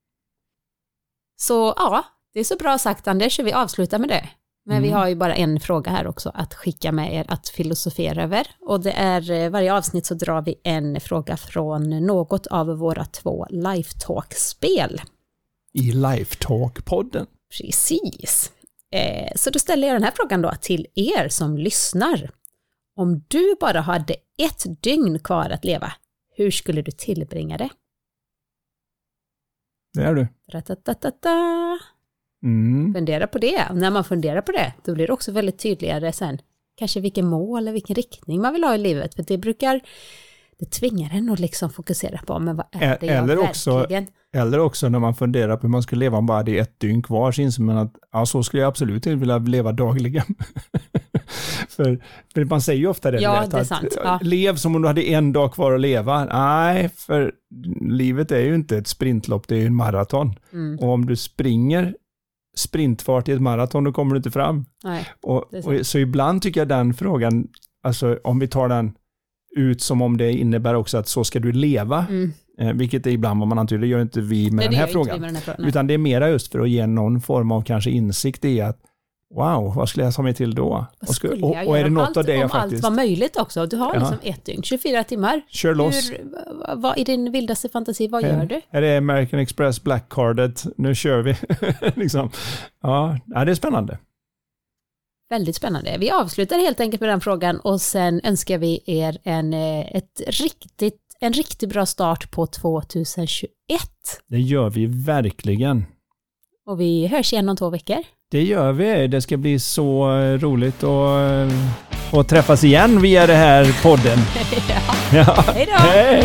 Så ja, det är så bra sagt Anders, så vi avslutar med det. Men mm. vi har ju bara en fråga här också att skicka med er att filosofera över. Och det är eh, varje avsnitt så drar vi en fråga från något av våra två Lifetalk-spel. I Lifetalk-podden. Precis. Eh, så då ställer jag den här frågan då till er som lyssnar. Om du bara hade ett dygn kvar att leva, hur skulle du tillbringa det? Det är du. Ra-ta-ta-ta-ta. Mm. Fundera på det. Och när man funderar på det, då blir det också väldigt tydligare sen, kanske vilken mål eller vilken riktning man vill ha i livet. För det brukar, det tvingar en att liksom fokusera på, men vad är det eller jag också, verkligen... Eller också när man funderar på hur man ska leva om bara det är ett dygn kvar, så inser man att ja, så skulle jag absolut inte vilja leva dagligen. för, för, man säger ju ofta det, ja, det är sant. Ja. lev som om du hade en dag kvar att leva. Nej, för livet är ju inte ett sprintlopp, det är ju en maraton. Mm. Och om du springer sprintfart i ett maraton, då kommer du inte fram. Nej, och, och, så ibland tycker jag den frågan, alltså om vi tar den ut som om det innebär också att så ska du leva, mm. eh, vilket är ibland vad man antyder, det gör inte vi med, den här, frågan. Med den här frågan. Utan det är mera just för att ge någon form av kanske insikt i att Wow, vad skulle jag ta mig till då? Vad skulle och, och, och är det något allt, av det jag om faktiskt... allt var möjligt också. Du har liksom ett dygn, 24 timmar. Kör loss. Hur, vad, I din vildaste fantasi, vad gör du? Är det American Express Black Cardet? Nu kör vi. liksom. ja, det är spännande. Väldigt spännande. Vi avslutar helt enkelt med den frågan och sen önskar vi er en, eh, ett riktigt en riktigt bra start på 2021. Det gör vi verkligen. Och vi hörs igen om två veckor. Det gör vi. Det ska bli så roligt att, att träffas igen via det här podden. ja. Ja. Hej då! Hej!